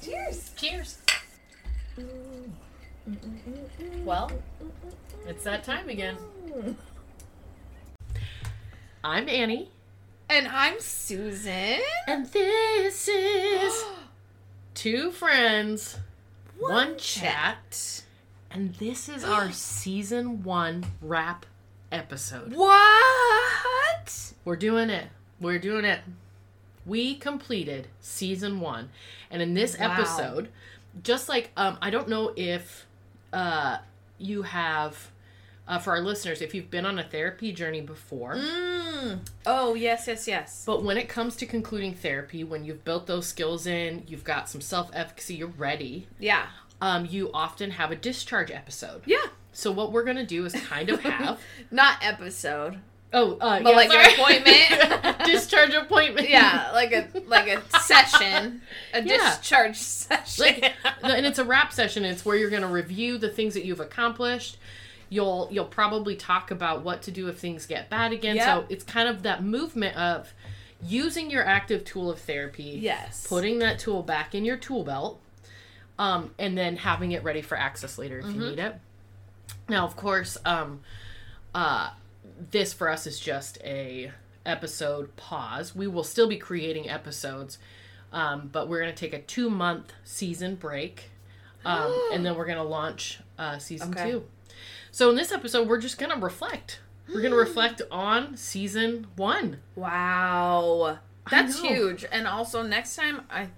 Cheers. Cheers. Well, it's that time again. I'm Annie, And I'm Susan. and this is Two Friends, One, chat. and this is our season one wrap episode. What? We're doing it. We're doing it. We completed season one, and in this Wow. episode, just like um, I don't know if uh, you have uh, for our listeners if you've been on a therapy journey before. Mm. Oh, yes, yes, yes. But when it comes to concluding therapy, when you've built those skills in, you've got some self efficacy, you're ready. Yeah. Um, you often have a discharge episode. Yeah. So what we're gonna do is kind of have Not episode. oh, uh, But yeah, like an appointment. discharge appointment. Yeah, like a like a session, a Yeah. discharge session. like and it's a wrap session it's where you're going to review the things that you've accomplished you'll you'll probably talk about what to do if things get bad again Yep. so it's kind of that movement of using your active tool of therapy yes. putting that tool back in your tool belt um, and then having it ready for access later if Mm-hmm. you need it now of course um, uh, this for us is just a episode pause we will still be creating episodes um, but we're going to take a two month season break um, and then we're going to launch uh, season Okay. two so in this episode we're just going to reflect we're going to reflect on season one Wow. That's huge. And also next time I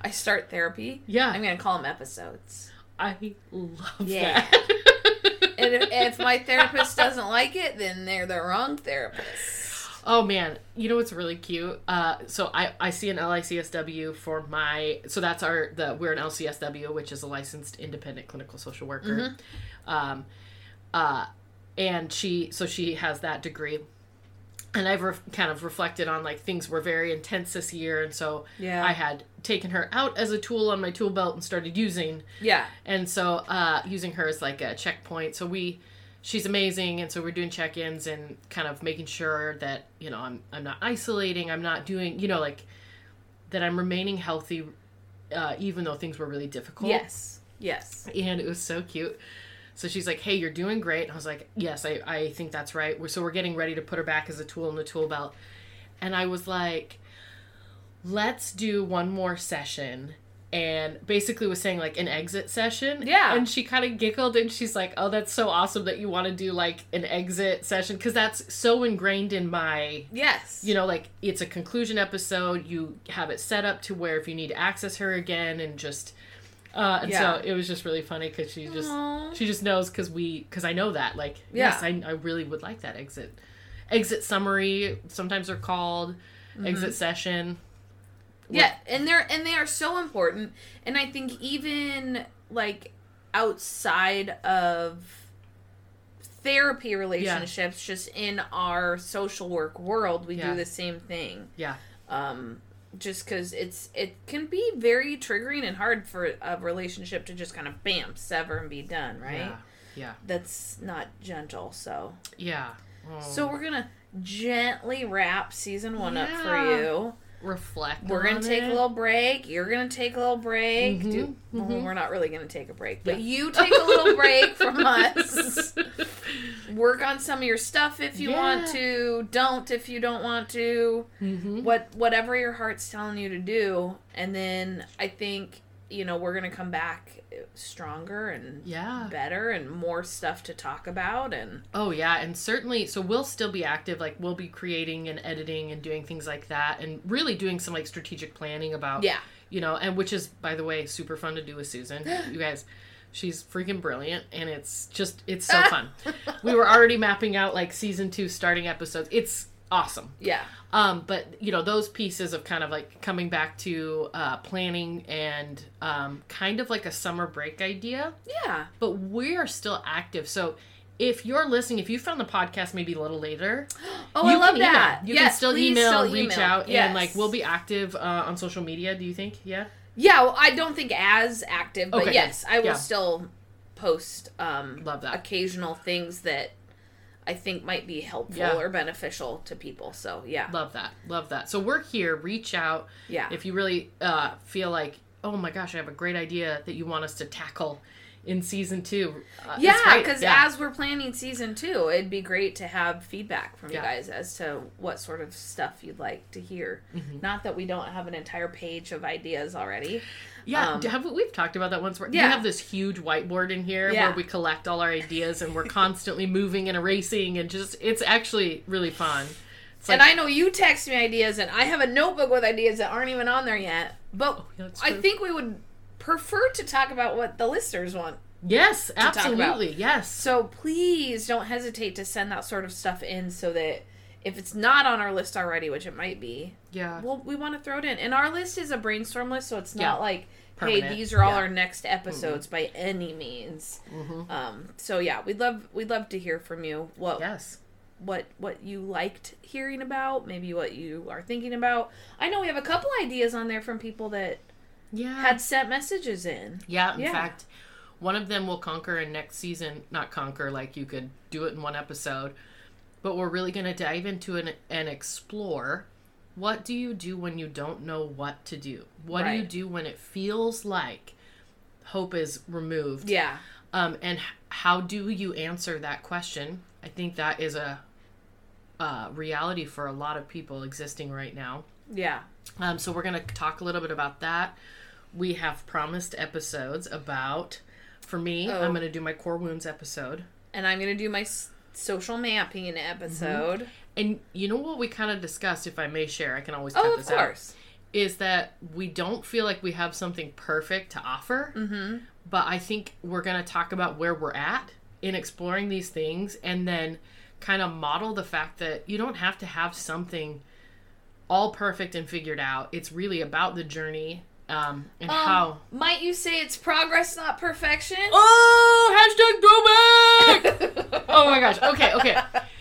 I start therapy, yeah I'm gonna call them episodes. I love Yeah. that. And if, if my therapist doesn't like it, then they're the wrong therapist. oh man, you know what's really cute? Uh, so I I see an LICSW for my so that's our the we're an LCSW which is a licensed independent clinical social worker. Um, uh, and she so she has that degree. And I've re- kind of reflected on like things were very intense this year, and so Yeah. I had taken her out as a tool on my tool belt and started using Yeah. and so uh using her as like a checkpoint so we she's amazing and so we're doing check-ins and kind of making sure that you know i'm i'm not isolating i'm not doing you know like that i'm remaining healthy uh even though things were really difficult Yes. Yes. and it was so cute so she's like hey you're doing great. And i was like yes i i think that's right. We're, so we're getting ready to put her back as a tool in the tool belt. And i was like let's do one more session. And basically was saying like an exit session. Yeah. and she kind of giggled and she's like oh that's so awesome that you want to do like an exit session. Because that's so ingrained in my Yes. you know like it's a conclusion episode. You have it set up to where if you need to access her again and just uh and Yeah. so it was just really funny because she just Aw. she just knows because we because i know that like Yeah. yes I, I really would like that exit exit summary sometimes they're called Mm-hmm. exit session Yeah, and they're and they are so important. And I think even like outside of therapy relationships, just in our social work world, we Yeah. do the same thing. yeah Um, just because it's it can be very triggering and hard for a relationship to just kind of bam sever and be done, right? yeah yeah That's not gentle. So yeah Oh. so we're gonna gently wrap season one up for you. reflect We're gonna on take it. a little break. You're gonna take a little break. Mhm, Do- well, we're not really gonna take a break, but Yeah. you take a little break from us. Work on some of your stuff if you want to. Don't if you don't want to. Mhm. What whatever your heart's telling you to do, and then I think you know we're gonna come back stronger and yeah better and more stuff to talk about and Oh yeah, and certainly so we'll still be active like we'll be creating and editing and doing things like that and really doing some like strategic planning about yeah you know, and which is by the way super fun to do with Susan. you guys she's freaking brilliant and it's just it's so fun. we were already mapping out like season 2 starting episodes. It's awesome. yeah Um, but you know those pieces of kind of like coming back to uh, planning and um, kind of like a summer break idea yeah but we are still active. So if you're listening, if you found the podcast maybe a little later, oh, I love email. that. You yes, can still email, still reach email. out, Yes. and like we'll be active uh, on social media. Do you think? Yeah. Yeah, well, I don't think as active, but Okay, yes, I will yeah. still post um Love that. occasional things that I think might be helpful Yeah. or beneficial to people. So yeah, Love that. Love that. So we're here. Reach out yeah, if you really uh, feel like, oh my gosh, I have a great idea that you want us to tackle in season two. Uh, yeah. Because Yeah. as we're planning season two, it'd be great to have feedback from Yeah. you guys as to what sort of stuff you'd like to hear. Mm-hmm. Not that we don't have an entire page of ideas already. Yeah, Um, have we, we've talked about that once. Where Yeah. We have this huge whiteboard in here Yeah. where we collect all our ideas and we're constantly moving and erasing and just it's actually really fun. It's and I know you text me ideas, and I have a notebook with ideas that aren't even on there yet. But Oh, I think we would prefer to talk about what the listeners want. yes, absolutely, yes. So please don't hesitate to send that sort of stuff in so that if it's not on our list already, which it might be, Yeah, well, we want to throw it in. And our list is a brainstorm list, so it's not Yeah. like, Permanent. hey, these are all Yeah. our next episodes by any means. Um, so yeah, we'd love we'd love to hear from you. What yes. what what you liked hearing about, maybe what you are thinking about. I know we have a couple ideas on there from people that Yeah. had sent messages in. yeah, in Yeah. fact, one of them will conquer in next season. Not conquer, like you could do it in one episode, but we're really going to dive into an, and explore what do you do when you don't know what to do? What do you do when it feels like hope is removed? Yeah. um, and how do you answer that question i think that is a, uh reality for a lot of people existing right now Yeah. um, so we're going to talk a little bit about that we have promised episodes about for me Oh. i'm going to do my core wounds episode And I'm going to do my s- social mapping episode. and you know what we kind of discussed if i may share i can always Oh, cut of this out is that we don't feel like we have something perfect to offer Mm-hmm. but I think we're going to talk about where we're at in exploring these things and then kind of model the fact that you don't have to have something all perfect and figured out. It's really about the journey um, and Um, how. Might you say it's progress, not perfection? Oh, hashtag throwback! oh my gosh. Okay, okay.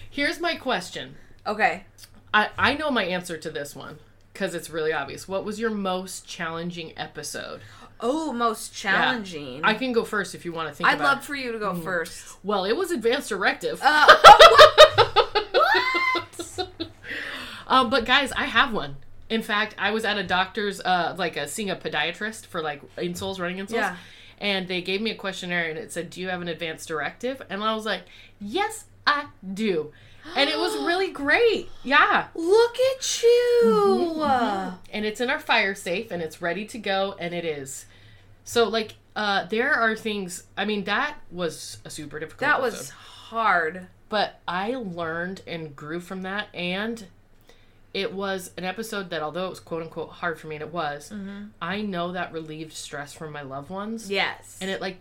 Here's my question. Okay. I, I know my answer to this one because it's really obvious. What was your most challenging episode? Oh, most challenging. I can go first if you want to think I'd love for you to go first. Well, it was advanced directive. Uh, um, but guys, I have one. In fact, I was at a doctor's, uh, like a seeing a podiatrist for like insoles, running insoles, Yeah. and they gave me a questionnaire and it said, "Do you have an advanced directive?" And I was like, "Yes, I do," and it was really great. Yeah, Look at you. Mm-hmm. and it's in our fire safe and it's ready to go, and it is. So like, uh, there are things. I mean, that was a super difficult. That episode. was hard. but I learned and grew from that, and it was an episode that, although it was quote unquote hard for me, and it was, I know that relieved stress from my loved ones, Yes. and it like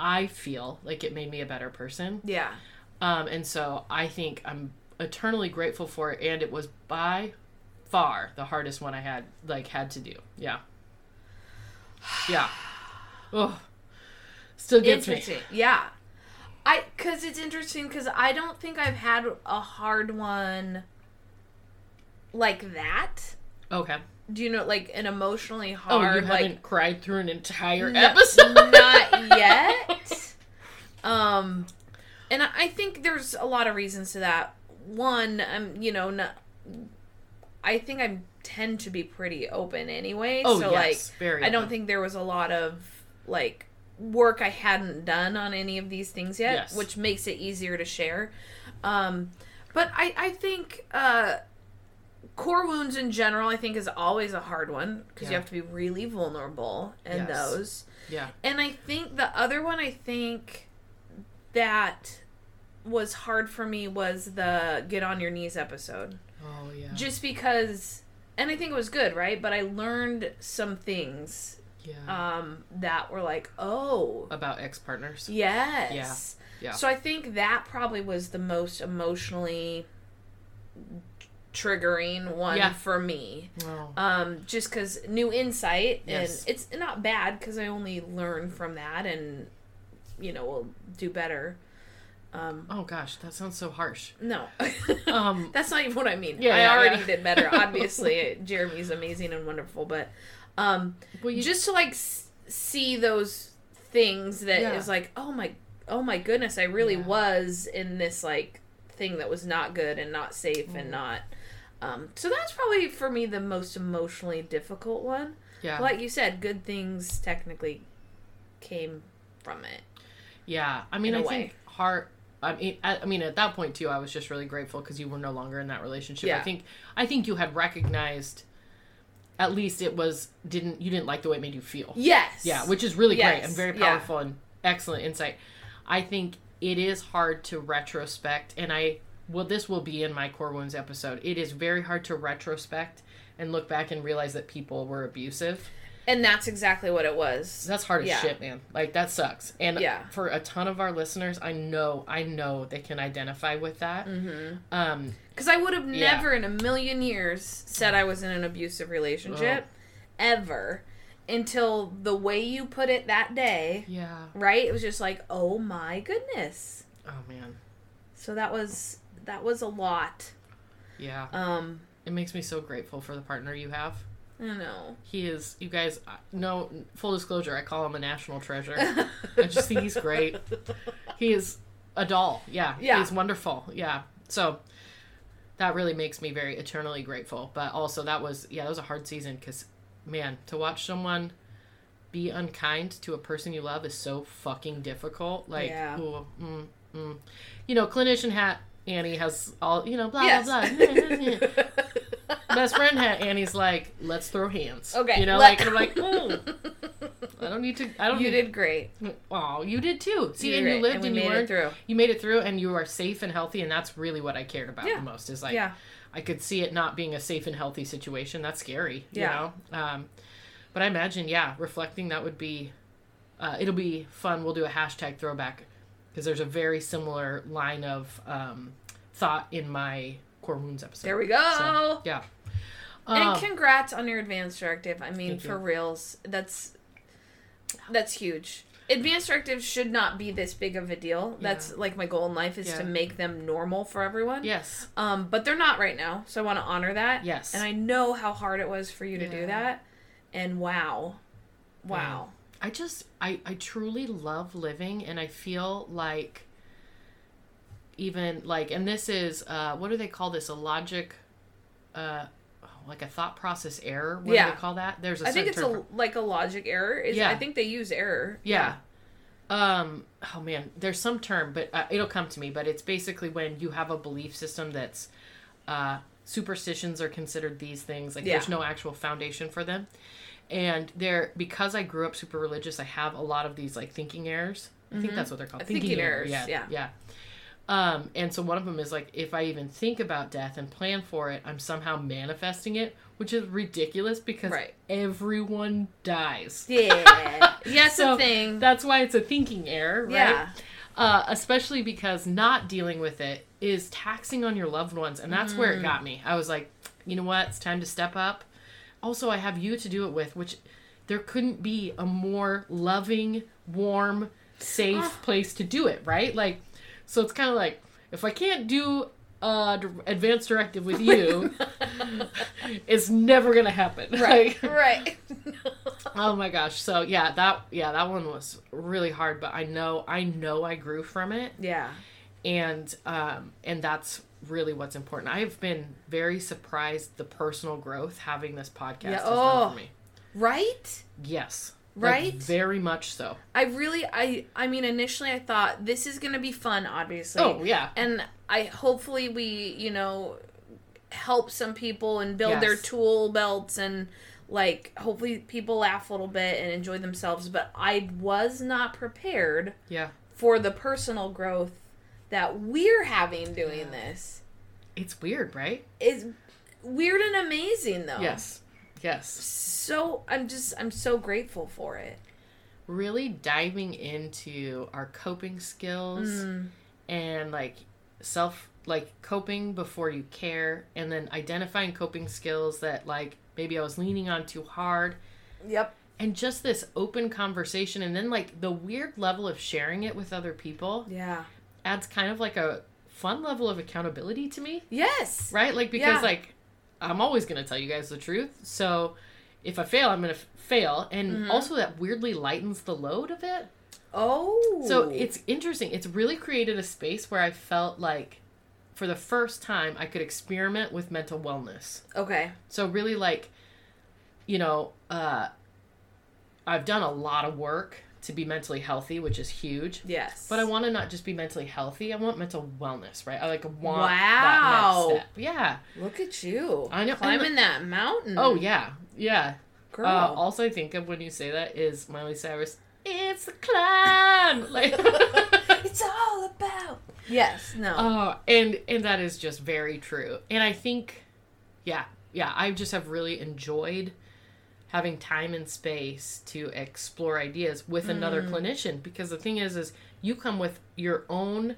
I feel like it made me a better person, yeah. um, and so I think I'm eternally grateful for it, and it was by far the hardest one I had like had to do, yeah, yeah, oh, still gets me. Yeah. I cuz it's interesting cuz I don't think I've had a hard one like that. Okay. Do you know like an emotionally hard? Oh, you haven't cried through an entire episode? not yet. Um, and I think there's a lot of reasons to that. One, um, you know, not, I think I tend to be pretty open anyway. Oh, so yes, like, very I don't open. think there was a lot of like work I hadn't done on any of these things yet, Yes. which makes it easier to share. Um, but I, I think uh, core wounds in general, I think, is always a hard one because you have to be really vulnerable in Yes. those. Yeah. And I think the other one I think that was hard for me was the get on your knees episode. Oh yeah. Just because and I think it was good, right? But I learned some things yeah. um that were like, "Oh, About ex partners. yes." Yeah. Yeah. So I think that probably was the most emotionally triggering one Yeah. for me. Oh. um just because new insight Yes. and it's not bad because i only learn from that and you know will do better Um, oh gosh, that sounds so harsh. no, Um, that's not even what I mean. Yeah, I yeah, already yeah. did better. Obviously, Jeremy's amazing and wonderful, but um, well, you just to like s- see those things that is Yeah. like, oh my, oh my goodness, I really Yeah. was in this like thing that was not good and not safe Mm. and not. Um, so that's probably for me the most emotionally difficult one. yeah, Like you said, good things technically came from it. yeah. I mean, I a think heart. I mean, I, I mean, at that point too, I was just really grateful because you were no longer in that relationship. Yeah. I think, I think you had recognized, at least it was didn't you didn't like the way it made you feel. Yes. Yeah, which is really great and very yeah. powerful and excellent insight. I think it is hard to retrospect, and I well, this will be in my core wounds episode. It is very hard to retrospect and look back and realize that people were abusive. and that's exactly what it was. That's hard as Yeah. shit, man. Like that sucks. And Yeah. for a ton of our listeners, I know, I know they can identify with that. Mm-hmm. Um, Because I would have Yeah. never in a million years said I was in an abusive relationship, ever, until the way you put it that day. yeah. Right? It was just like, oh my goodness. Oh man. So that was that was a lot. Yeah. Um, It makes me so grateful for the partner you have. I know. He is, you guys, uh, no, full disclosure, I call him a national treasure. I just think he's great. He is a doll. Yeah. Yeah. He's wonderful. Yeah. So that really makes me very eternally grateful. But also, that was, yeah, that was a hard season because, man, to watch someone be unkind to a person you love is so fucking difficult. Like, Yeah. ooh, mm, mm. you know, clinician hat Annie has all, you know, blah, Yes. blah, blah. Best friend hat Annie's like, let's throw hands. Okay, You know, let- like, I'm like, oh, I don't need to, I don't you need, did great. Oh, you did too. See, You and you lived and and, you made it learned. through. You made it through, and you are safe and healthy, and that's really what I cared about Yeah. the most. Is like, Yeah. I could see it not being a safe and healthy situation. That's scary. You Yeah. know. Um, but I imagine, yeah, reflecting that would be, uh, it'll be fun. We'll do a hashtag throwback because there's a very similar line of um, thought in my core wounds episode. There we go. So, yeah. and Um, congrats on your advanced directive. I mean, you. for reals, that's that's huge. Advanced directives should not be this big of a deal. That's like my goal in life is Yeah. to make them normal for everyone. yes. Um, but they're not right now, so I want to honor that. Yes. And I know how hard it was for you to Yeah. do that. And wow, wow. I just I I truly love living and I feel like even like and this is uh what do they call this a logic uh like a thought process error what Yeah. do they call that there's a I think it's a like a logic error. Is Yeah. I think they use error. yeah. Um. Oh man, there's some term, but uh, it'll come to me. But it's basically when you have a belief system that's, uh, superstitions are considered these things. Like Yeah. there's no actual foundation for them, and there because I grew up super religious, I have a lot of these like thinking errors. I think that's what they're called. Mm-hmm. Thinking errors, Yeah. yeah. Yeah. Um, and so one of them is like, if I even think about death and plan for it, I'm somehow manifesting it, which is ridiculous because Right. everyone dies. Yeah. yes, So a thing. That's why it's a thinking error, right? Yeah. Uh, especially because not dealing with it is taxing on your loved ones, and that's Mm. where it got me. I was like, you know what? It's time to step up. Also, I have you to do it with, which there couldn't be a more loving, warm, safe Ah. place to do it, right? Like, so it's kind of like if I can't do uh advanced directive with you, it's never gonna happen. Right. Like, right. Oh my gosh. So yeah, that yeah, that one was really hard, but I know I know I grew from it yeah. and um and that's really what's important. I have been very surprised the personal growth having this podcast Yeah, has oh. done for me. Right? Yes. Like, Right? very much so. I really I I mean initially I thought this is going to be fun obviously. Oh yeah. And I hopefully we, you know, help some people and build their tool belts and like hopefully people laugh a little bit and enjoy themselves, but I was not prepared Yeah. for the personal growth that we're having doing this. It's weird, right? It's weird and amazing though. Yes. Yes. So I'm just I'm so grateful for it. Really diving into our coping skills Mm. and like self like coping before you care and then identifying coping skills that like maybe I was leaning on too hard Yep. and just this open conversation and then like the weird level of sharing it with other people Yeah. adds kind of like a fun level of accountability to me. Yes. Right? Like because Yeah. like I'm always going to tell you guys the truth. So if I fail, I'm going to f- fail and Mm-hmm. also that weirdly lightens the load of it. Oh. So it's interesting. It's really created a space where I felt like for the first time I could experiment with mental wellness. okay. So really like you know, uh I've done a lot of work to be mentally healthy, which is huge. Yes. But I want to not just be mentally healthy. I want mental wellness, right? I like want Wow. that next step. Yeah. look at you. I know- climbing that mountain. Oh yeah, yeah. girl. Uh, also, I think of when you say that is Miley Cyrus. It's a climb. Like. it's all about. Yes. No. Oh, and and that is just very true. And I think, yeah, yeah, I just have really enjoyed having time and space to explore ideas with another Mm. clinician because the thing is, is you come with your own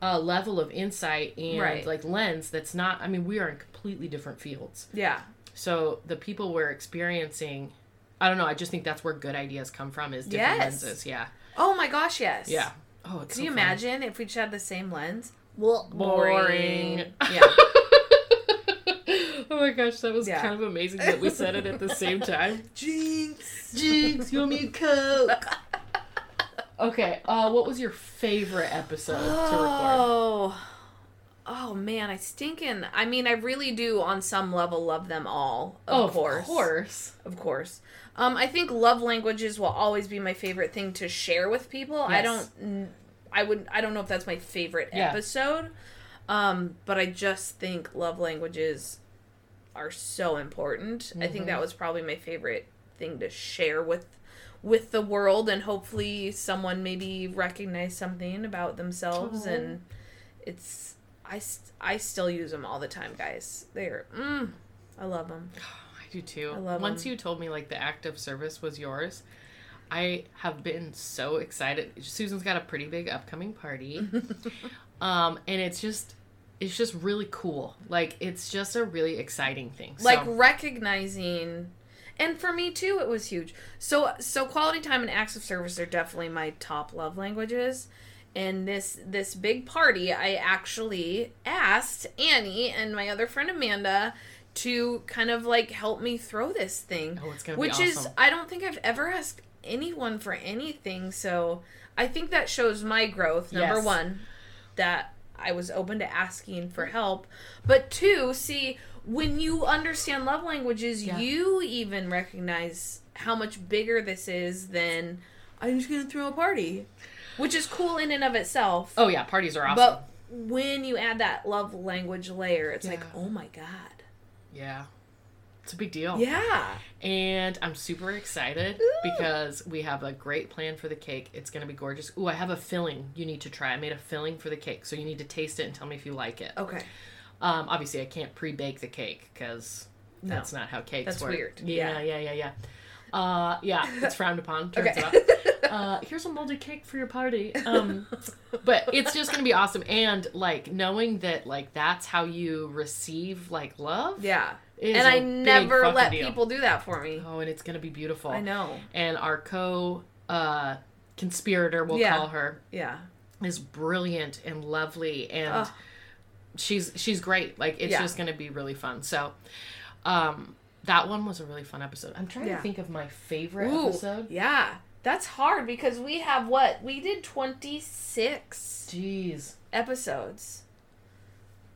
uh, level of insight and Right. like lens that's not. I mean, we are in completely different fields. yeah. So the people we're experiencing. I don't know. I just think that's where good ideas come from is different Yes. lenses. Yeah. Oh my gosh. Yes. Yeah. Oh, it's Can you so fun. imagine if we just had the same lens? Well, Boring. Yeah. Oh my gosh, that was Yeah. kind of amazing that we said it at the same time. Jinx. Jinx, you want me a coke? Okay, uh, what was your favorite episode to record? Oh. Oh man, I stinking. I mean, I really do on some level love them all. Of Oh, course. of course. Of course. Um, I think love languages will always be my favorite thing to share with people. I don't. I would. I don't know if that's my favorite Yeah. episode. Um, but I just think love languages are so important. I think that was probably my favorite thing to share with with the world, and hopefully someone maybe recognize something about themselves. And it's I I still use them all the time, guys. They're mm, I love them. I do too. I love Once 'em. you told me like the act of service was yours, I have been so excited. Susan's got a pretty big upcoming party. um, and it's just it's just really cool. Like it's just a really exciting thing. So- like recognizing and for me too it was huge so so quality time and acts of service are definitely my top love languages and this this big party i actually asked annie and my other friend amanda to kind of like help me throw this thing Oh, it's gonna be which is i don't think i've ever asked anyone for anything so i think that shows my growth number Yes. one that I was open to asking for help. But two, see, when you understand love languages, Yeah. you even recognize how much bigger this is than I'm just gonna throw a party. Which is cool in and of itself. Oh yeah, parties are awesome. But when you add that love language layer, it's like, oh my god. yeah. It's a big deal. Yeah. And I'm super excited Ooh. because we have a great plan for the cake. It's going to be gorgeous. Ooh, I have a filling you need to try. I made a filling for the cake. So you need to taste it and tell me if you like it. Okay. Um, obviously, I can't pre bake the cake because No. that's not how cakes That's work. weird. Yeah, yeah, yeah, yeah. Uh, yeah, it's frowned upon. Turns Okay. out. Uh, here's a molded cake for your party. Um, but it's just gonna be awesome, and like knowing that like that's how you receive like love. yeah. And I never let deal. people do that for me. Oh, and it's gonna be beautiful. I know. And our co uh, conspirator, we'll Yeah. call her, Yeah. is brilliant and lovely, and she's she's great. Like it's Yeah. just gonna be really fun. So, um, that one was a really fun episode. I'm trying Yeah. to think of my favorite Ooh, episode. Yeah. That's hard because we have what? We did 26 Jeez. episodes.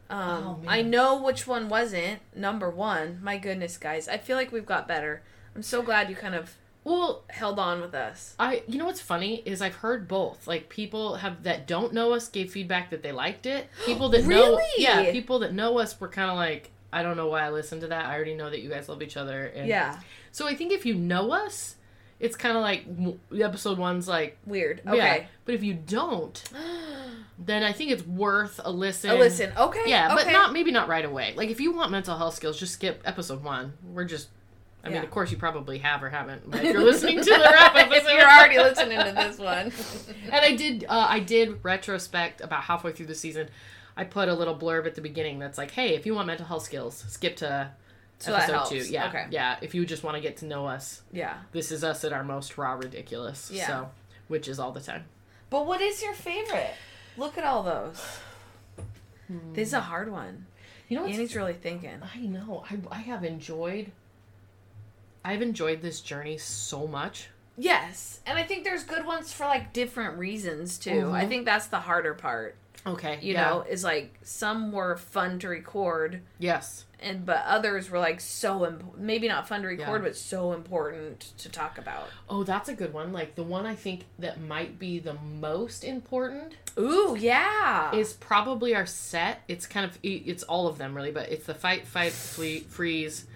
Um, Oh. I know which one wasn't number one. My goodness, guys. I feel like we've got better. I'm so glad you kind of Well, held on with us. I you know what's funny is I've heard both. Like people have that don't know us gave feedback that they liked it. People that know yeah, people that know us were kind of like I don't know why I listened to that. I already know that you guys love each other and Yeah. So I think if you know us, it's kind of like episode 1's like Weird. yeah. Okay. But if you don't, then I think it's worth a listen. A listen. Okay. Yeah, but not maybe not right away. Like if you want mental health skills, just skip episode 1. We're just I mean, of course, you probably have or haven't. But if you're listening to the wrap episode, if you're already listening to this one. and I did uh, I did retrospect about halfway through the season. I put a little blurb at the beginning that's like, "Hey, if you want mental health skills, skip to So episode two." Yeah, Okay. yeah. If you just want to get to know us, yeah. this is us at our most raw ridiculous. Yeah. So, which is all the time. But what is your favorite? Look at all those. This is a hard one. You know, Annie's really thinking. I know. I, I have enjoyed. I've enjoyed this journey so much. Yes, and I think there's good ones for like different reasons too. I Mhm. think that's the harder part. Okay. You yeah. know, is like some were fun to record, Yes. and but others were like so imp- maybe not fun to record, Yeah. but so important to talk about. Oh, that's a good one. Like the one I think that might be the most important Ooh, yeah. is probably our set. It's kind of it's all of them really, but it's the fight, fight, flee, freeze.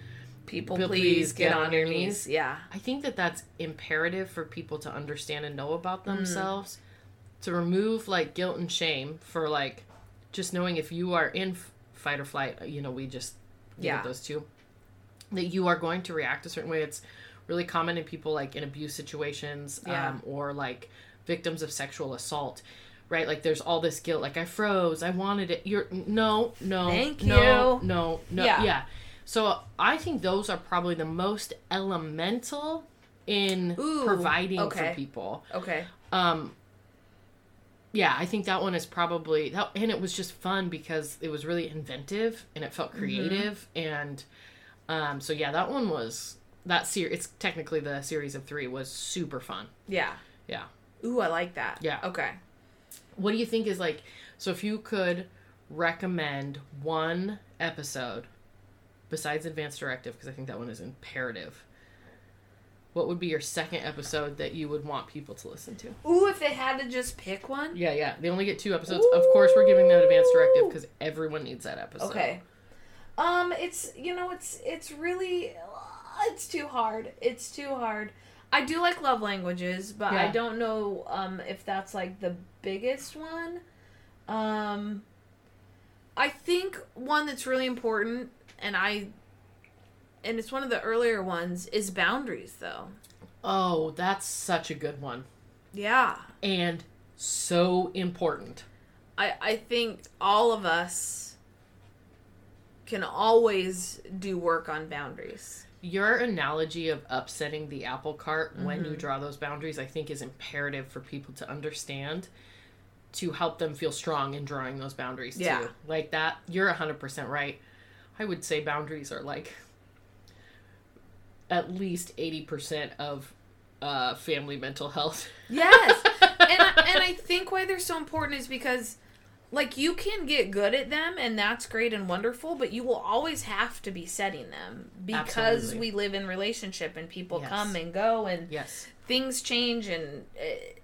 people, People, please, get, on your knees. Yeah. I think that that's imperative for people to understand and know about Mm-hmm. themselves. To remove like guilt and shame for like just knowing if you are in fight or flight, you know, we just Yeah. those two. That you are going to react a certain way. It's really common in people like in abuse situations Yeah. um, or like victims of sexual assault. Right, like there's all this guilt. Like I froze, I wanted it. You're no, no, Thank no, you. no, no. Yeah. yeah. So I think those are probably the most elemental in Ooh, providing okay. for people. Okay. Um yeah, I think that one is probably that and it was just fun because it was really inventive and it felt creative and um so yeah, that one was that series it's technically the series of 3 was super fun. Yeah. Yeah. Ooh, I like that. Yeah. Okay. What do you think is like so if you could recommend one episode besides Advanced Directive because I think that one is imperative. What would be your second episode that you would want people to listen to? Ooh, if they had to just pick one. Yeah, yeah. They only get two episodes. Of course, we're giving that Advanced Directive because everyone needs that episode. Okay. Um, it's you know it's it's really it's too hard. It's too hard. I do like love languages, but I don't know um if that's like the biggest one. Um, I think one that's really important, and I, and it's one of the earlier ones, is boundaries though. Oh, that's such a good one. Yeah. And so important. I, I think all of us can always do work on boundaries. Your analogy of upsetting the apple cart when Mm-hmm. you draw those boundaries, I think, is imperative for people to understand to help them feel strong in drawing those boundaries Yeah. too. Like that, you're 100% right. I would say boundaries are like at least 80% of uh, family mental health. Yes. and, I, and I think why they're so important is because, like, you can get good at them, and that's great and wonderful, but you will always have to be setting them because Absolutely. we live in relationship and people Yes. come and go and yes. things change and uh,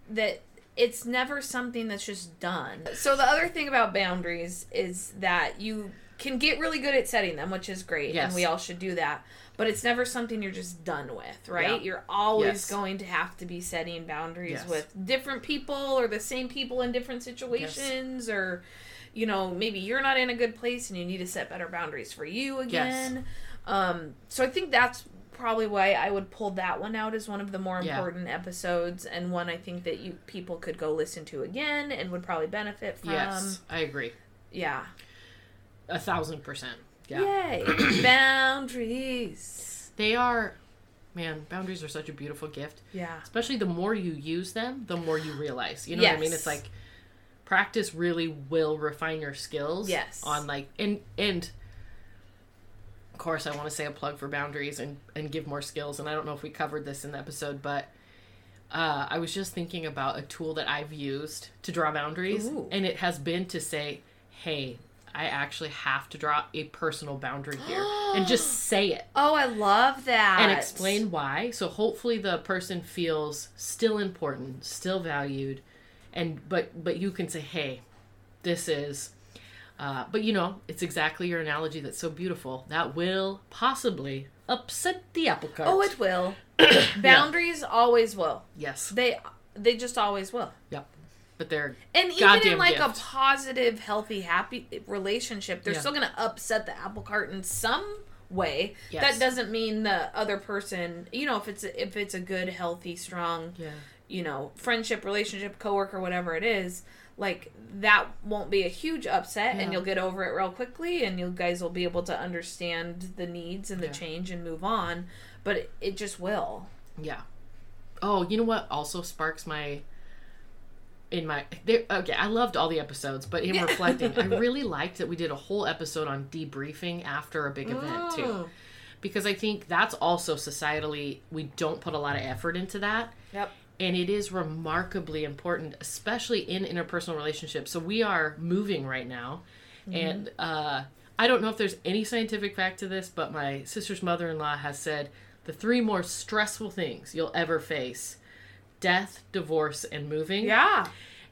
that it's never something that's just done. So the other thing about boundaries is that you can get really good at setting them, which is great, Yes. and we all should do that. But it's never something you're just done with, right? Yeah. You're always Yes. going to have to be setting boundaries Yes. with different people or the same people in different situations or you know, maybe you're not in a good place and you need to set better boundaries for you again. Um so I think that's probably why I would pull that one out as one of the more Yeah. important episodes and one I think that you people could go listen to again and would probably benefit from. yes. I agree. Yeah. A thousand percent. Yeah. Yay. Boundaries. They are, man, boundaries are such a beautiful gift. Yeah. Especially the more you use them, the more you realize. You know what I mean? It's like practice really will refine your skills. Yes. On like and and of course I want to say a plug for boundaries and and give more skills. And I don't know if we covered this in the episode, but uh, I was just thinking about a tool that I've used to draw boundaries, Ooh. and it has been to say, "Hey, I actually have to draw a personal boundary here," and just say it Oh, I love that. and explain why. So hopefully the person feels still important, still valued, and but but you can say, hey, this is. Uh, but you know, it's exactly your analogy that's so beautiful. That will possibly upset the apple cart. Oh, it will. Boundaries always will. yes, They they just always will. yep. But they're And even in like gift. a positive, healthy, happy relationship, they're Yeah. still gonna upset the apple cart in some way. Yes. That doesn't mean the other person, you know, if it's a, if it's a good, healthy, strong, yeah, you know, friendship, relationship, coworker, whatever it is, like that won't be a huge upset, Yeah. and you'll get over it real quickly, and you guys will be able to understand the needs and the Yeah. change and move on. But it, it just will. yeah. Oh, you know what? Also sparks my in my they, okay i loved all the episodes but in reflecting i really liked that we did a whole episode on debriefing after a big event too. Mm. because i think that's also societally we don't put a lot of effort into that. Yep. and it is remarkably important especially in interpersonal relationships. So we are moving right now. And uh, i don't know if there's any scientific fact to this but my sister's mother-in-law has said the three more stressful things you'll ever face death divorce and moving Yeah.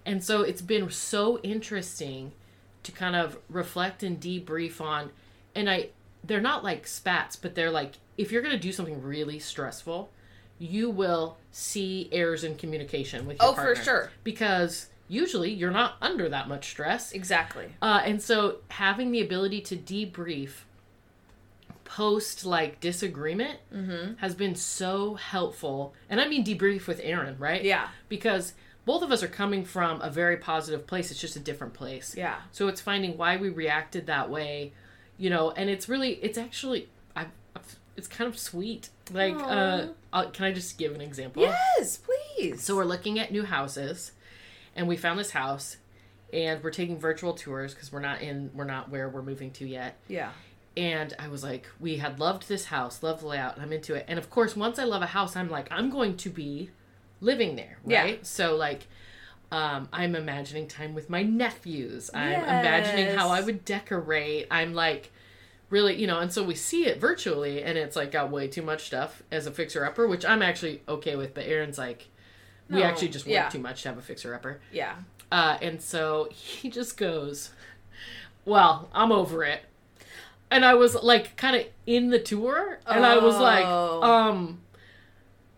and so it's been so interesting to kind of reflect and debrief on and I they're not like spats, but they're like if you're going to do something really stressful, you will see errors in communication with your Oh, for sure. Because usually you're not under that much stress. Exactly. Uh, and so having the ability to debrief post like disagreement Mm-hmm. has been so helpful. And I mean debrief with Aaron, right? Yeah. because both of us are coming from a very positive place. It's just a different place. Yeah. So it's finding why we reacted that way, you know, and it's really, it's actually, I, it's kind of sweet. Like, uh, I'll, can I just give an example? Yes, please. So we're looking at new houses, and we found this house, and we're taking virtual tours because we're not in, we're not where we're moving to yet. yeah. And I was like, we had loved this house, loved the layout, and I'm into it. And of course, once I love a house, I'm like, I'm going to be living there, Yeah. right? So like, um, I'm imagining time with my nephews. I'm imagining how I would decorate. I'm like, really, you know. And so we see it virtually, and it's like got way too much stuff as a fixer upper, which I'm actually okay with. But Aaron's like, we actually just work yeah. too much to have a fixer upper. Yeah. Uh, and so he just goes, Well, I'm over it. And I was like, kind of in the tour. And I was like, Oh. Um,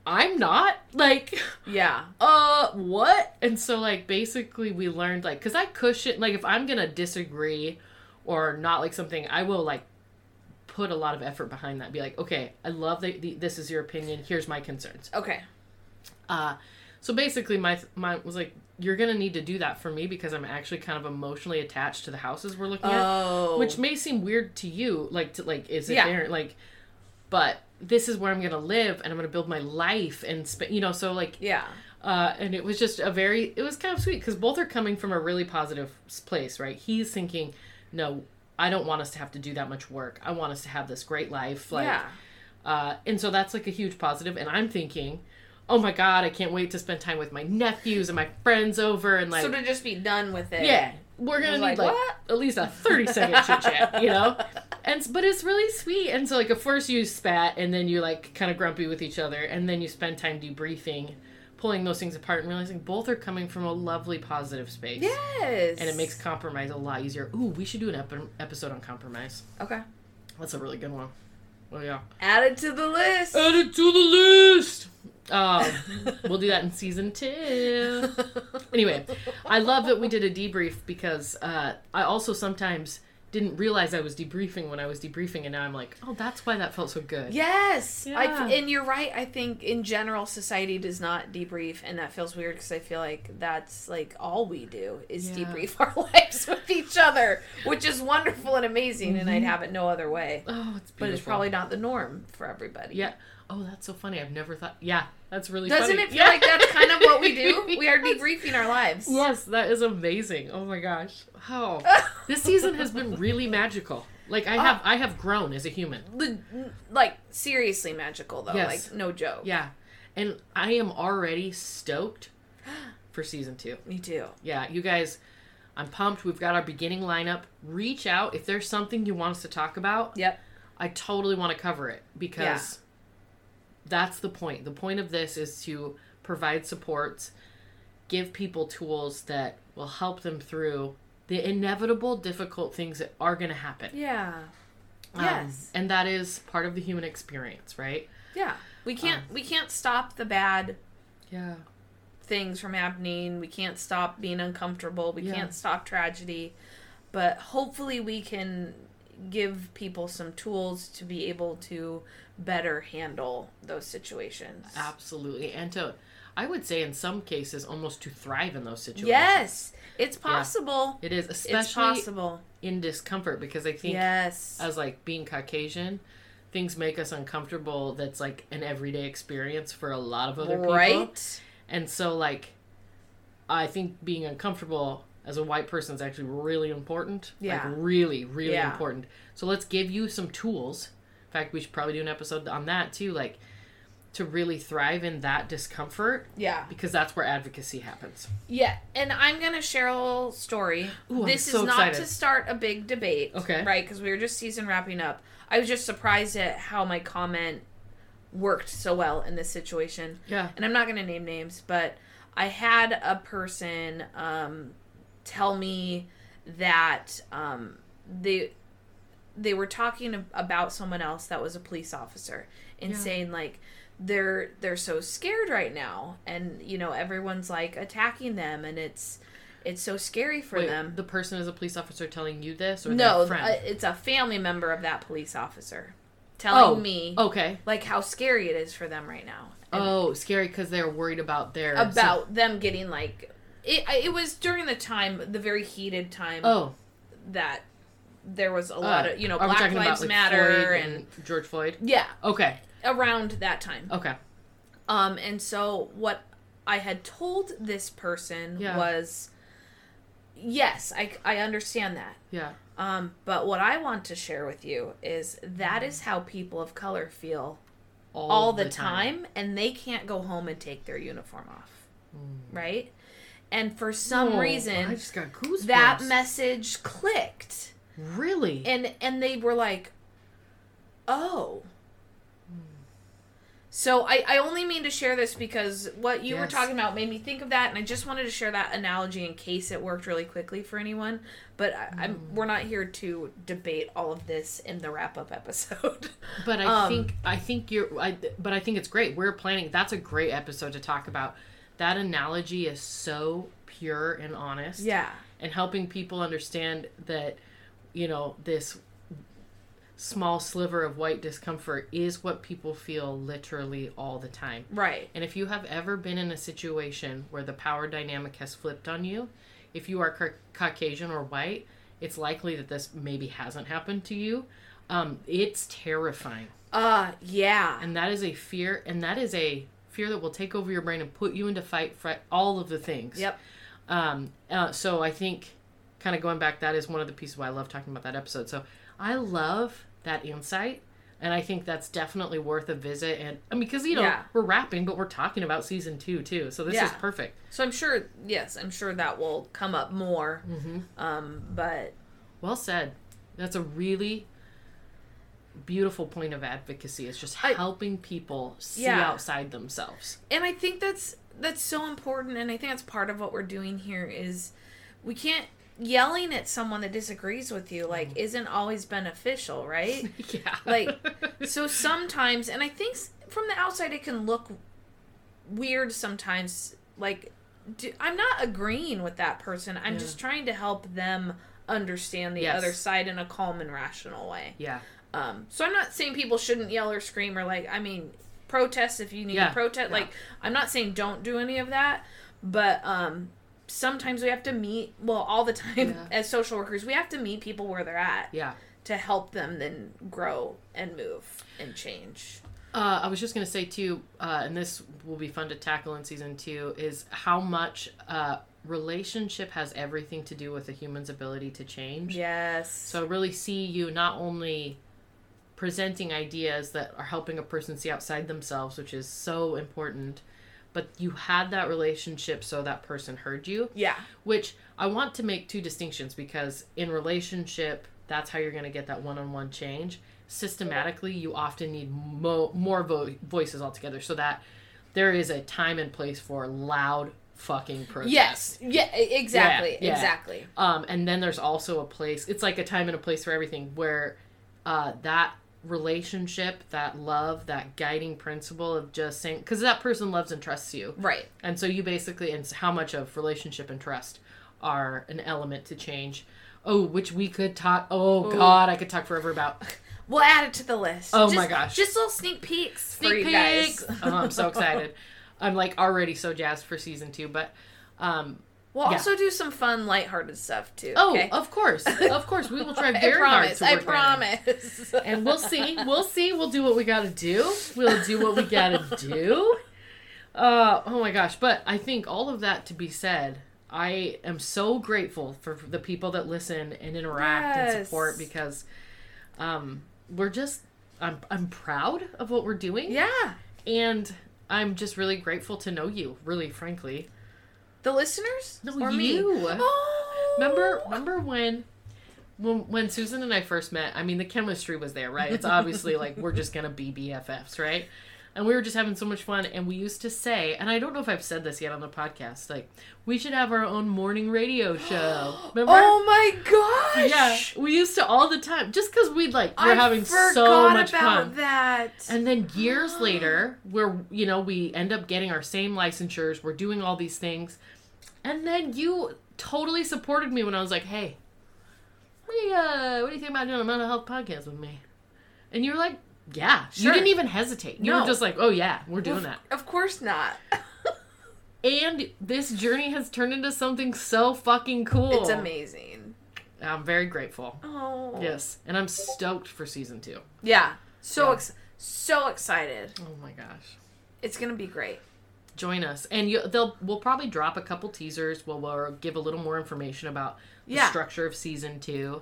I'm not. Like, Yeah. uh, what? And so, like, basically, we learned, like, because I cushion, like, if I'm going to disagree or not like something, I will, like, put a lot of effort behind that. Be like, okay, I love that the, this is your opinion. Here's my concerns. Okay. Uh, so basically, my my was like, you're gonna need to do that for me because I'm actually kind of emotionally attached to the houses we're looking Oh. at, which may seem weird to you, like to like is it Yeah. there like, but this is where I'm gonna live and I'm gonna build my life and spend, you know, so like, Yeah. uh, and it was just a very, it was kind of sweet because both are coming from a really positive place, right? He's thinking, no, I don't want us to have to do that much work. I want us to have this great life, like. yeah. Uh, and so that's like a huge positive. And I'm thinking, oh my god, I can't wait to spend time with my nephews and my friends over and like, so to just be done with it. yeah, we're gonna need like, like at least a 30 second chit chat, you know. And but it's really sweet. And so like at first you spat and then you like kind of grumpy with each other and then you spend time debriefing, pulling those things apart and realizing both are coming from a lovely positive space. Yes. And it makes compromise a lot easier. Ooh, we should do an ep- episode on compromise. Okay. That's a really good one. Oh yeah. Add it to the list. Add it to the list. Um, we'll do that in season two. Anyway, I love that we did a debrief because uh, I also sometimes didn't realize I was debriefing when I was debriefing, and now I'm like, oh, that's why that felt so good. Yes, I, and you're right. I think in general, society does not debrief, and that feels weird because I feel like that's like all we do is Yeah. debrief our lives with each other, which is wonderful and amazing, and I'd Mhm. have it no other way. Oh, it's beautiful. But it's probably not the norm for everybody. yeah. Oh, that's so funny. I've never thought. Yeah, that's really Doesn't funny. it feel Yeah. like that's kind of what we do? We are debriefing our lives. Yes, that is amazing. Oh my gosh. Oh, this season has been really magical. Like I have, uh, I have grown as a human. The- like seriously magical though. Yes. Like no joke. Yeah, and I am already stoked for season two. Me too. Yeah, you guys, I'm pumped. We've got our beginning lineup. Reach out if there's something you want us to talk about. Yep. I totally want to cover it because that's the point. The point of this is to provide supports, give people tools that will help them through the inevitable difficult things that are going to happen. Yeah. Um, Yes. and that is part of the human experience, right? Yeah. We can't Um, we can't stop the bad Yeah. things from happening. We can't stop being uncomfortable. We Yeah. can't stop tragedy. But hopefully we can give people some tools to be able to better handle those situations. Absolutely. And to, I would say in some cases, almost to thrive in those situations. Yes, it's possible. It is, It's especially possible. in discomfort, because I think Yes. as like being Caucasian, things make us uncomfortable. That's like an everyday experience for a lot of other people. right? And so like I think being uncomfortable as a white person is actually really important. Yeah. Like really, really Yeah. important. So let's give you some tools. In fact, we should probably do an episode on that too, like to really thrive in that discomfort Yeah. because that's where advocacy happens. Yeah, and I'm gonna share a little story. Ooh, this so is not excited. to start a big debate, Okay. Right, because we were just season wrapping up. I was just surprised at how my comment worked so well in this situation. Yeah. And I'm not gonna name names, but I had a person um, tell me that um, they they were talking about someone else that was a police officer and Yeah. saying like they're they're so scared right now and you know everyone's like attacking them and it's it's so scary for Wait, them the person is a police officer telling you this or no their friend? uh, it's a family member of that police officer telling Oh, me okay. like how scary it is for them right now and Oh, scary because they're worried about their about them getting like it, it was during the time the very heated time Oh, that there was a lot uh, of you know black lives about, like, matter Floyd and George Floyd. yeah Okay, around that time okay. Um, and so what I had told this person Yeah. was, yes, I, I understand that. Yeah. Um, but what I want to share with you is that is how people of color feel all, the, time. and they can't go home and take their uniform off. Right? And for some Oh, I reason, just got goosebumps. that message clicked. really. And and they were like, "Oh." So I, I only mean to share this because what you were talking about made me think of that, and I just wanted to share that analogy in case it worked really quickly for anyone. But I, I'm Mm. we're not here to debate all of this in the wrap up episode. But I Um, think I think you're. I, but I think it's great. We're planning. That's a great episode to talk about. That analogy is so pure and honest. yeah, And helping people understand that, you know, this small sliver of white discomfort is what people feel literally all the time. right. And if you have ever been in a situation where the power dynamic has flipped on you, if you are ca- Caucasian or white, it's likely that this maybe hasn't happened to you. Um, it's terrifying. Uh, yeah, And that is a fear, and that is a fear that will take over your brain and put you into fight, fight all of the things. yep, Um, uh, so I think, kind of going back, that is one of the pieces why I love talking about that episode. So I love that insight, and I think that's definitely worth a visit. And I mean, because you know Yeah. we're wrapping, but we're talking about season two too. So this is perfect. So I'm sure, yes, I'm sure that will come up more. Mm-hmm. Um, but Well said. That's a really beautiful point of advocacy. is just I- helping people see Yeah. outside themselves. and I think that's that's so important, and I think that's part of what we're doing here is we can't yelling at someone that disagrees with you like mm. isn't always beneficial, right? yeah. Like, so sometimes, and I think from the outside it can look weird sometimes. Like, do, I'm not agreeing with that person. I'm Yeah. just trying to help them understand the Yes. other side in a calm and rational way. yeah. Um, so I'm not saying people shouldn't yell or scream or like I mean protest if you need Yeah, to protest. yeah. Like I'm not saying don't do any of that, but um, sometimes we have to meet. Well, all the time Yeah. as social workers, we have to meet people where they're at Yeah. to help them then grow and move and change. Uh, I was just going to say too, uh, and this will be fun to tackle in season two, is how much uh, relationship has everything to do with a human's ability to change. Yes. So really see you not only presenting ideas that are helping a person see outside themselves, which is so important, but you had that relationship so that person heard you, yeah. which I want to make two distinctions because in relationship, that's how you're going to get that one-on-one change. Systematically, you often need mo- more vo- voices altogether so that there is a time and place for loud fucking protest. Yes. Yeah. Exactly. Yeah, yeah. Exactly. Um, and then there's also a place. It's like a time and a place for everything where uh, that relationship, that love, that guiding principle of just saying because that person loves and trusts you, Right. and so you basically and how much of relationship and trust are an element to change. Oh, which we could talk. Oh Ooh. God, I could talk forever about. We'll add it to the list. Oh Just- my gosh. Just little sneak peeks for Sneak you guys. peeks. Oh, I'm so excited. I'm like already so jazzed for season two, but um, We'll Yeah. also do some fun, lighthearted stuff too. oh, okay? of course, of course, we will try very promise. hard I to work in. promise. and we'll see. We'll see. We'll do what we got to do. We'll do what we got to do. Uh, oh my gosh. But I think all of that to be said, I am so grateful for the people that listen and interact and support because um, we're just, I'm, I'm proud of what we're doing. Yeah. And I'm just really grateful to know you, really, frankly. The listeners? No, or me? you. Oh. Remember, remember when, when, when Susan and I first met? I mean, the chemistry was there, right? It's obviously like we're just gonna be BFFs, right? And we were just having so much fun, and we used to say, and I don't know if I've said this yet on the podcast, like we should have our own morning radio show. Remember? Oh my gosh. yeah, we used to all the time, just because we'd like we're I having so much about fun. that. And then years later, we're you know we end up getting our same licensures, we're doing all these things, and then you totally supported me when I was like, "Hey, what do you uh, what do you think about doing a mental health podcast with me?" And you were like, "Yeah." sure. You didn't even hesitate. You No. were just like, "Oh yeah, we're doing that." Of course not. And this journey has turned into something so fucking cool. It's amazing. I'm very grateful. Oh. Yes, and I'm stoked for season two. Yeah. So Yeah. ex- so excited. Oh my gosh. It's gonna be great. Join us and you they'll we'll probably drop a couple teasers we'll, we'll give a little more information about the Yeah. structure of season two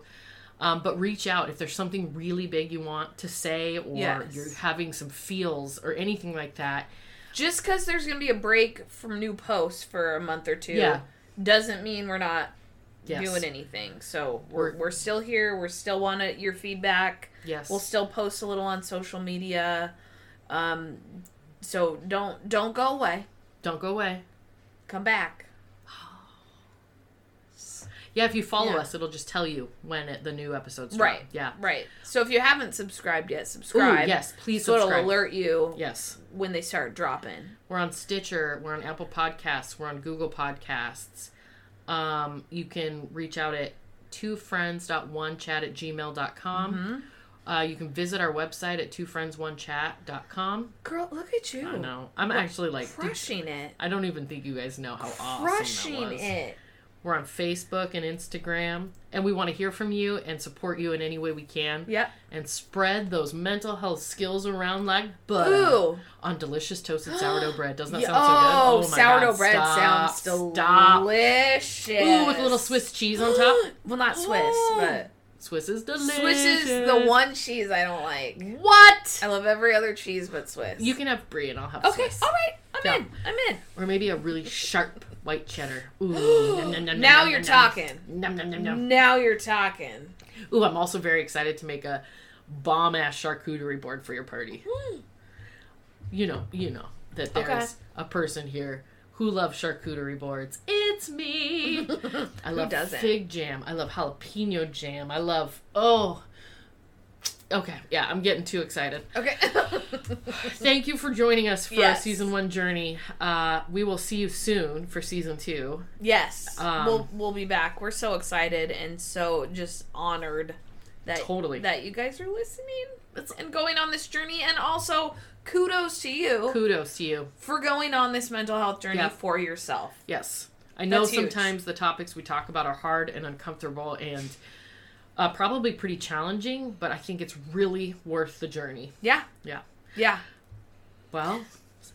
um, but reach out if there's something really big you want to say or Yes. you're having some feels or anything like that Just because there's gonna be a break from new posts for a month or two, Yeah. doesn't mean we're not yes doing anything. So we're We're- we're still here. We're still want it- your feedback. yes We'll still post a little on social media. Um, so don't don't go away. don't go away Come back. yeah if you follow Yeah. us it'll just tell you when it, the new episodes Right. drop. yeah Right. So if you haven't subscribed yet, Ooh, subscribe. yes please So it'll alert you yes when they start dropping. We're on Stitcher. We're on Apple Podcasts. We're on Google Podcasts. Um, you can reach out at twofriends.onechat at gmail.com. Mm-hmm. Uh, you can visit our website at twofriends1chat.com. Girl, look at you. I don't know. I'm actually like, crushing it. I don't even think you guys know how awesome Crushing that was. it. We're on Facebook and Instagram, and we want to hear from you and support you in any way we can. Yep. And spread those mental health skills around like butter Ooh. on delicious toasted sourdough bread. Doesn't that sound oh, so good? Oh my sourdough God, bread stop, sounds Stop. delicious. Ooh, with a little Swiss cheese on top. well, not Swiss, but Swiss is delicious. Swiss is the one cheese I don't like. What? I love every other cheese but Swiss. You can have brie and I'll have okay, Swiss. all right, I'm in. I'm in. Or maybe a really sharp white cheddar. Ooh. nom, nom, nom, now nom, you're nom, talking. Nom, nom, nom, nom. Now you're talking. Ooh, I'm also very excited to make a bomb ass charcuterie board for your party. Hmm. You know, you know that there's Okay. a person here who loves charcuterie boards. It's me. I love fig jam. I love jalapeno jam. I love oh. Okay, yeah, I'm getting too excited. Okay. Thank you for joining us for our season one journey. Uh, we will see you soon for season two. yes, Um, we'll we'll be back. We're so excited and so just honored that Totally. that you guys are listening and going on this journey, and also kudos to you Kudos to you. for going on this mental health journey Yeah. for yourself. Yes. I know That's huge. sometimes the topics we talk about are hard and uncomfortable and uh, probably pretty challenging, but I think it's really worth the journey. Yeah, Yeah. yeah. Well,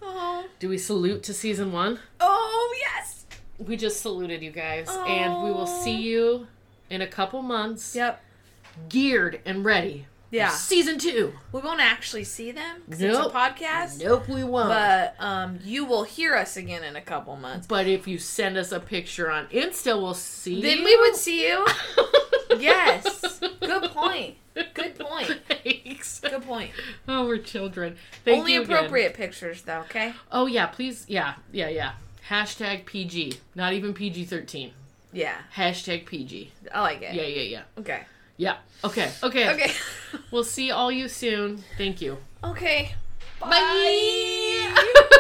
Oh, do we salute to season one? oh yes. We just saluted you guys, and we will see you in a couple months, Yep. geared and ready. Yeah. season two. We won't actually see them 'cause Nope. it's a podcast. Nope, we won't. But um, you will hear us again in a couple months. But if you send us a picture on Insta, we'll see. You. Then you. we would see you. Yes. Good point. Good point. Thanks. Good point. Oh, we're children. Thank Only you again. appropriate pictures, though. Okay. Oh yeah, please. Yeah, yeah, yeah. Hashtag PG. Not even PG thirteen. Yeah, Hashtag PG. I like it. Yeah, yeah, yeah. Okay. Yeah. Okay. Okay. Okay. We'll see all you soon. Thank you. okay. Bye.